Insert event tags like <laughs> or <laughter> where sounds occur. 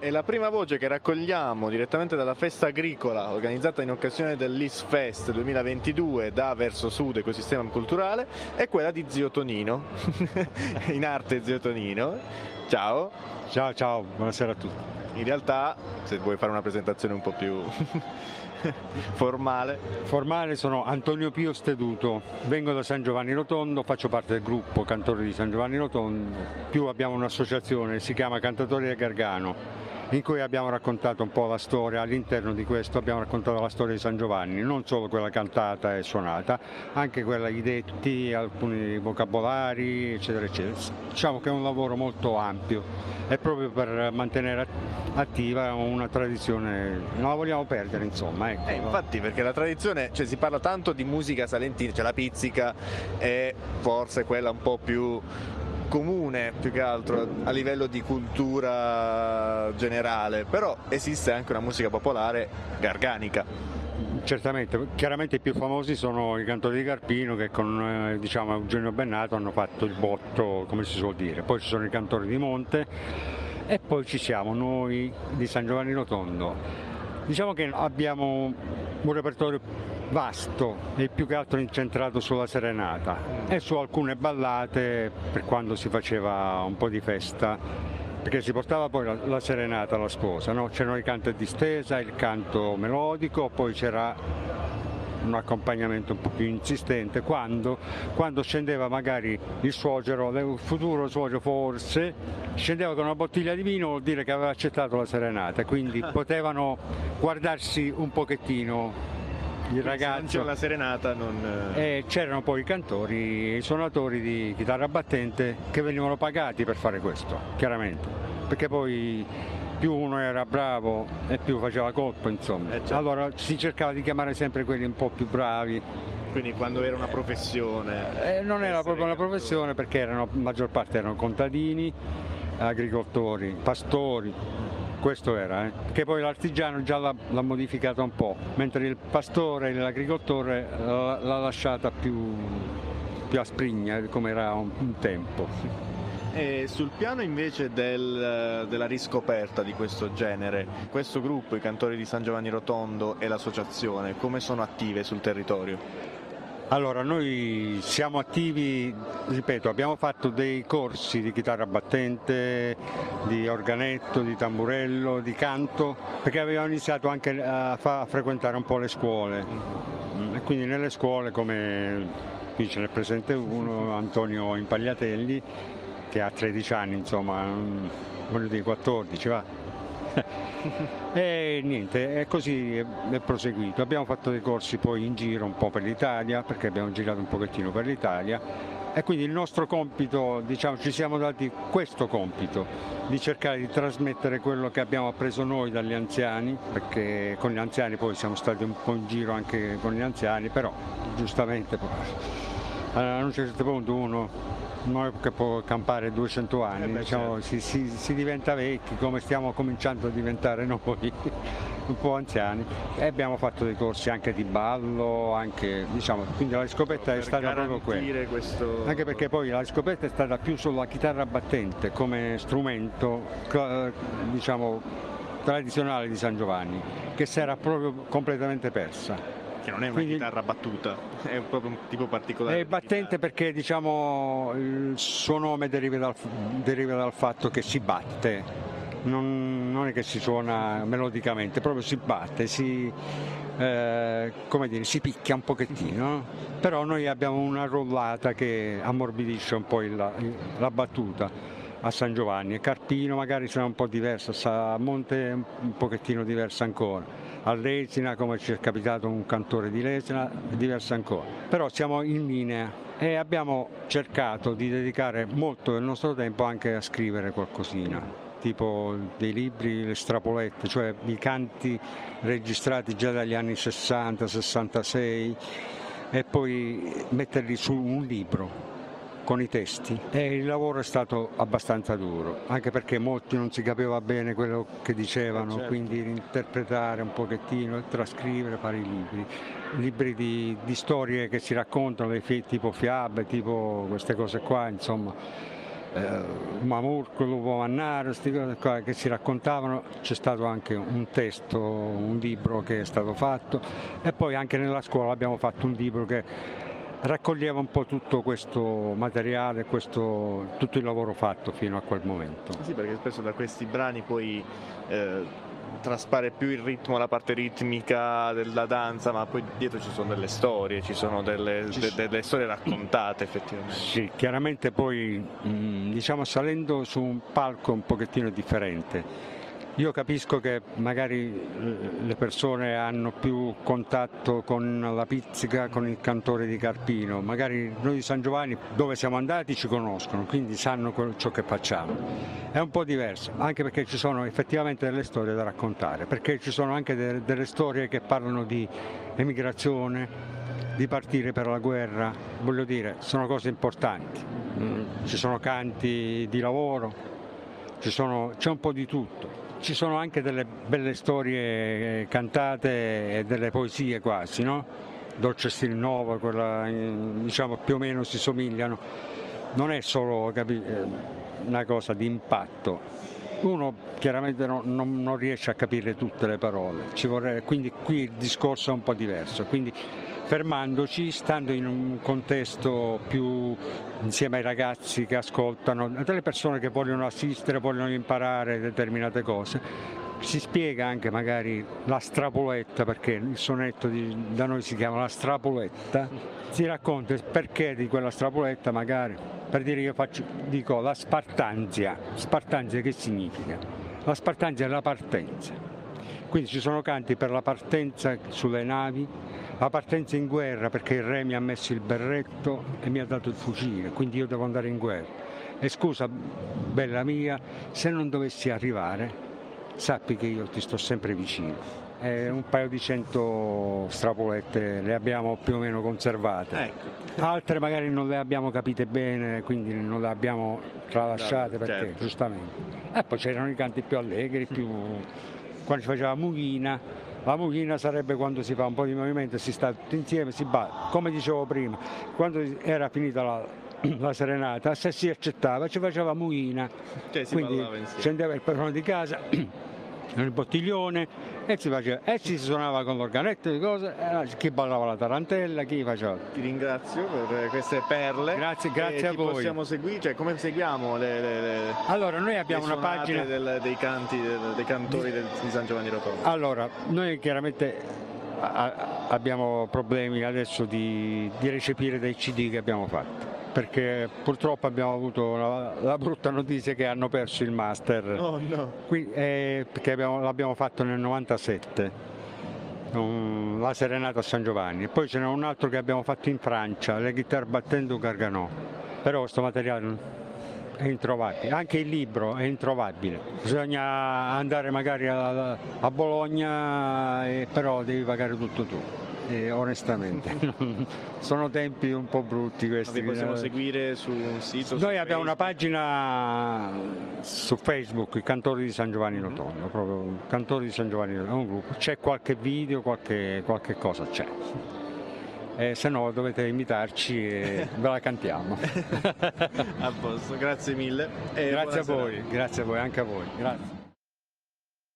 È la prima voce che raccogliamo direttamente dalla festa agricola organizzata in occasione dell'Is Fest 2022 da Verso Sud Ecosistema Culturale è quella di Zio Tonino, <laughs> in arte Zio Tonino. Ciao. Ciao, ciao, buonasera a tutti. In realtà, se vuoi fare una presentazione un po' più <laughs> formale. Formale sono Antonio Pio Steduto, vengo da San Giovanni Rotondo, faccio parte del gruppo Cantori di San Giovanni Rotondo, più abbiamo un'associazione, si chiama Cantatori del Gargano in cui abbiamo raccontato un po' la storia, all'interno di questo abbiamo raccontato la storia di San Giovanni, non solo quella cantata e suonata, anche quella di detti, alcuni vocabolari, eccetera, eccetera. Diciamo che è un lavoro molto ampio, è proprio per mantenere attiva una tradizione, non la vogliamo perdere insomma. Ecco. Eh, infatti perché la tradizione, cioè si parla tanto di musica salentina, cioè la pizzica è forse quella un po' più comune più che altro a livello di cultura generale, però esiste anche una musica popolare garganica. Certamente, chiaramente i più famosi sono i cantori di Carpino che con eh, diciamo, Eugenio Bennato hanno fatto il botto, come si suol dire, poi ci sono i cantori di Monte e poi ci siamo noi di San Giovanni Rotondo. Diciamo che abbiamo un repertorio vasto e più che altro incentrato sulla serenata e su alcune ballate per quando si faceva un po' di festa perché si portava poi la, la serenata alla sposa, no? c'erano i canti a distesa, il canto melodico, poi c'era un accompagnamento un po' più insistente quando, quando scendeva magari il suocero, il futuro suocero forse, scendeva con una bottiglia di vino vuol dire che aveva accettato la serenata, quindi <laughs> potevano guardarsi un pochettino il ragazzo. la serenata non... E c'erano poi i cantori, i suonatori di chitarra battente che venivano pagati per fare questo, chiaramente, perché poi più uno era bravo e più faceva colpo, insomma. Eh, certo. Allora si cercava di chiamare sempre quelli un po' più bravi. Quindi quando era una professione? Eh, non era proprio una professione perché erano, la maggior parte erano contadini, agricoltori, pastori, questo era, eh? che poi l'artigiano già l'ha, modificata un po', mentre il pastore e l'agricoltore l'ha, l'ha lasciata più, più asprigna come era un, un tempo. E sul piano invece del, della riscoperta di questo genere, questo gruppo, i cantori di San Giovanni Rotondo e l'associazione, come sono attive sul territorio? Allora, noi siamo attivi, ripeto, abbiamo fatto dei corsi di chitarra battente, di organetto, di tamburello, di canto, perché avevamo iniziato anche a, a frequentare un po' le scuole. E quindi nelle scuole, come qui ce n'è presente uno, Antonio Impagliatelli, che ha 13 anni, insomma, voglio dire 14, va <laughs> e niente, è così è proseguito. Abbiamo fatto dei corsi poi in giro un po' per l'Italia, perché abbiamo girato un pochettino per l'Italia e quindi il nostro compito, diciamo, ci siamo dati questo compito di cercare di trasmettere quello che abbiamo appreso noi dagli anziani, perché con gli anziani poi siamo stati un po' in giro anche con gli anziani, però giustamente a un certo punto uno noi che può campare 200 anni, eh beh, diciamo, certo. si, si, si, diventa vecchi come stiamo cominciando a diventare noi, <laughs> un po' anziani e abbiamo fatto dei corsi anche di ballo, anche, diciamo, quindi la riscoperta è stata proprio quella. Questo... Anche perché poi la riscoperta è stata più sulla chitarra battente come strumento diciamo, tradizionale di San Giovanni, che si era proprio completamente persa che non è una Quindi, chitarra battuta, è proprio un tipo particolare. È battente perché diciamo, il suo nome deriva dal, deriva dal fatto che si batte, non, non, è che si suona melodicamente, proprio si batte, si, eh, come dire, si picchia un pochettino, però noi abbiamo una rollata che ammorbidisce un po' il, la battuta a San Giovanni. E Carpino magari sarà un po' diversa, a Monte un pochettino diversa ancora a Lesina come ci è capitato un cantore di Lesina, diverso ancora. Però siamo in linea e abbiamo cercato di dedicare molto del nostro tempo anche a scrivere qualcosina tipo dei libri, le strapolette, cioè i canti registrati già dagli anni 60-66 e poi metterli su un libro con i testi e il lavoro è stato abbastanza duro, anche perché molti non si capiva bene quello che dicevano, certo. quindi interpretare un pochettino, trascrivere, fare i libri, libri di, di storie che si raccontano, tipo fiabe, tipo queste cose qua, insomma. eh, Mamurco, Lupo Mannaro, queste cose qua che si raccontavano, c'è stato anche un testo, un libro che è stato fatto e poi anche nella scuola abbiamo fatto un libro che raccoglieva un po' tutto questo materiale, questo, tutto il lavoro fatto fino a quel momento. Sì, perché spesso da questi brani poi eh, traspare più il ritmo, la parte ritmica della danza, ma poi dietro ci sono delle storie, ci sono delle, de, delle storie raccontate effettivamente. Sì, chiaramente poi mm, diciamo salendo su un palco un pochettino differente io capisco che magari eh, le persone hanno più contatto con la pizzica, con il cantore di Carpino, magari noi di San Giovanni dove siamo andati ci conoscono, quindi sanno ciò che facciamo. È un po' diverso, anche perché ci sono effettivamente delle storie da raccontare, perché ci sono anche delle, delle storie che parlano di emigrazione, di partire per la guerra, voglio dire, sono cose importanti. Mm, ci sono canti di lavoro, sono, c'è un po' di tutto. Ci sono anche delle belle storie cantate e delle poesie quasi, no? Dolce Stil Nova, quella, diciamo più o meno si somigliano. Non è solo capi, eh, una cosa di impatto, uno chiaramente non, non, non, riesce a capire tutte le parole, vorrei, quindi qui il discorso è un po' diverso. Quindi fermandoci, stando in un contesto più insieme ai ragazzi che ascoltano, delle persone che vogliono assistere, vogliono imparare determinate cose. Si spiega anche magari la strapoletta, perché il sonetto di, da noi si chiama la strapoletta, si racconta il perché di quella strapoletta magari, per dire io faccio, dico la spartanzia, spartanzia che significa? La spartanzia è la partenza, quindi ci sono canti per la partenza sulle navi, la partenza in guerra perché il re mi ha messo il berretto e mi ha dato il fucile, quindi io devo andare in guerra. E scusa, bella mia, se non dovessi arrivare, sappi che io ti sto sempre vicino. E un paio di cento strapolette le abbiamo più o meno conservate. Ecco. Altre magari non le abbiamo capite bene, quindi non le abbiamo tralasciate perché certo. giustamente. E poi c'erano i canti più allegri, più... quando ci faceva Mughina la mucchina sarebbe quando si fa un po' di movimento, si sta tutti insieme, si batte. Come dicevo prima, quando era finita la, <clears throat> la serenata, se si accettava ci faceva muina, cioè, quindi scendeva il padrone di casa <clears throat> nel bottiglione e si, faceva, e si suonava con l'organetto di cose, chi ballava la tarantella, chi faceva. Ti ringrazio per queste perle. Grazie, grazie a voi. possiamo seguire, cioè come seguiamo le, le, le Allora, noi abbiamo una pagina del, dei canti dei cantori del, di San Giovanni Rotondo. Allora, noi chiaramente abbiamo problemi adesso di, di recepire dei CD che abbiamo fatto perché purtroppo abbiamo avuto la, la, brutta notizia che hanno perso il master. Oh no. Qui, eh, perché abbiamo, l'abbiamo fatto nel 97, um, la Serenata a San Giovanni. E poi ce n'è un altro che abbiamo fatto in Francia, le chitarre battendo Garganò. Però questo materiale è introvabile, anche il libro è introvabile. Bisogna andare magari a, a Bologna, e, però devi pagare tutto tu eh, onestamente. <laughs> Sono tempi un po' brutti questi. Vi possiamo seguire su un sito? Noi abbiamo Facebook. una pagina su Facebook, i Cantori di San Giovanni Rotondo, mm-hmm. proprio Cantori di San Giovanni Rotondo, un gruppo. C'è qualche video, qualche, qualche cosa c'è. Eh, se no dovete invitarci e <laughs> ve la cantiamo. a posto, grazie mille. grazie a voi, grazie a voi, anche a voi. Grazie.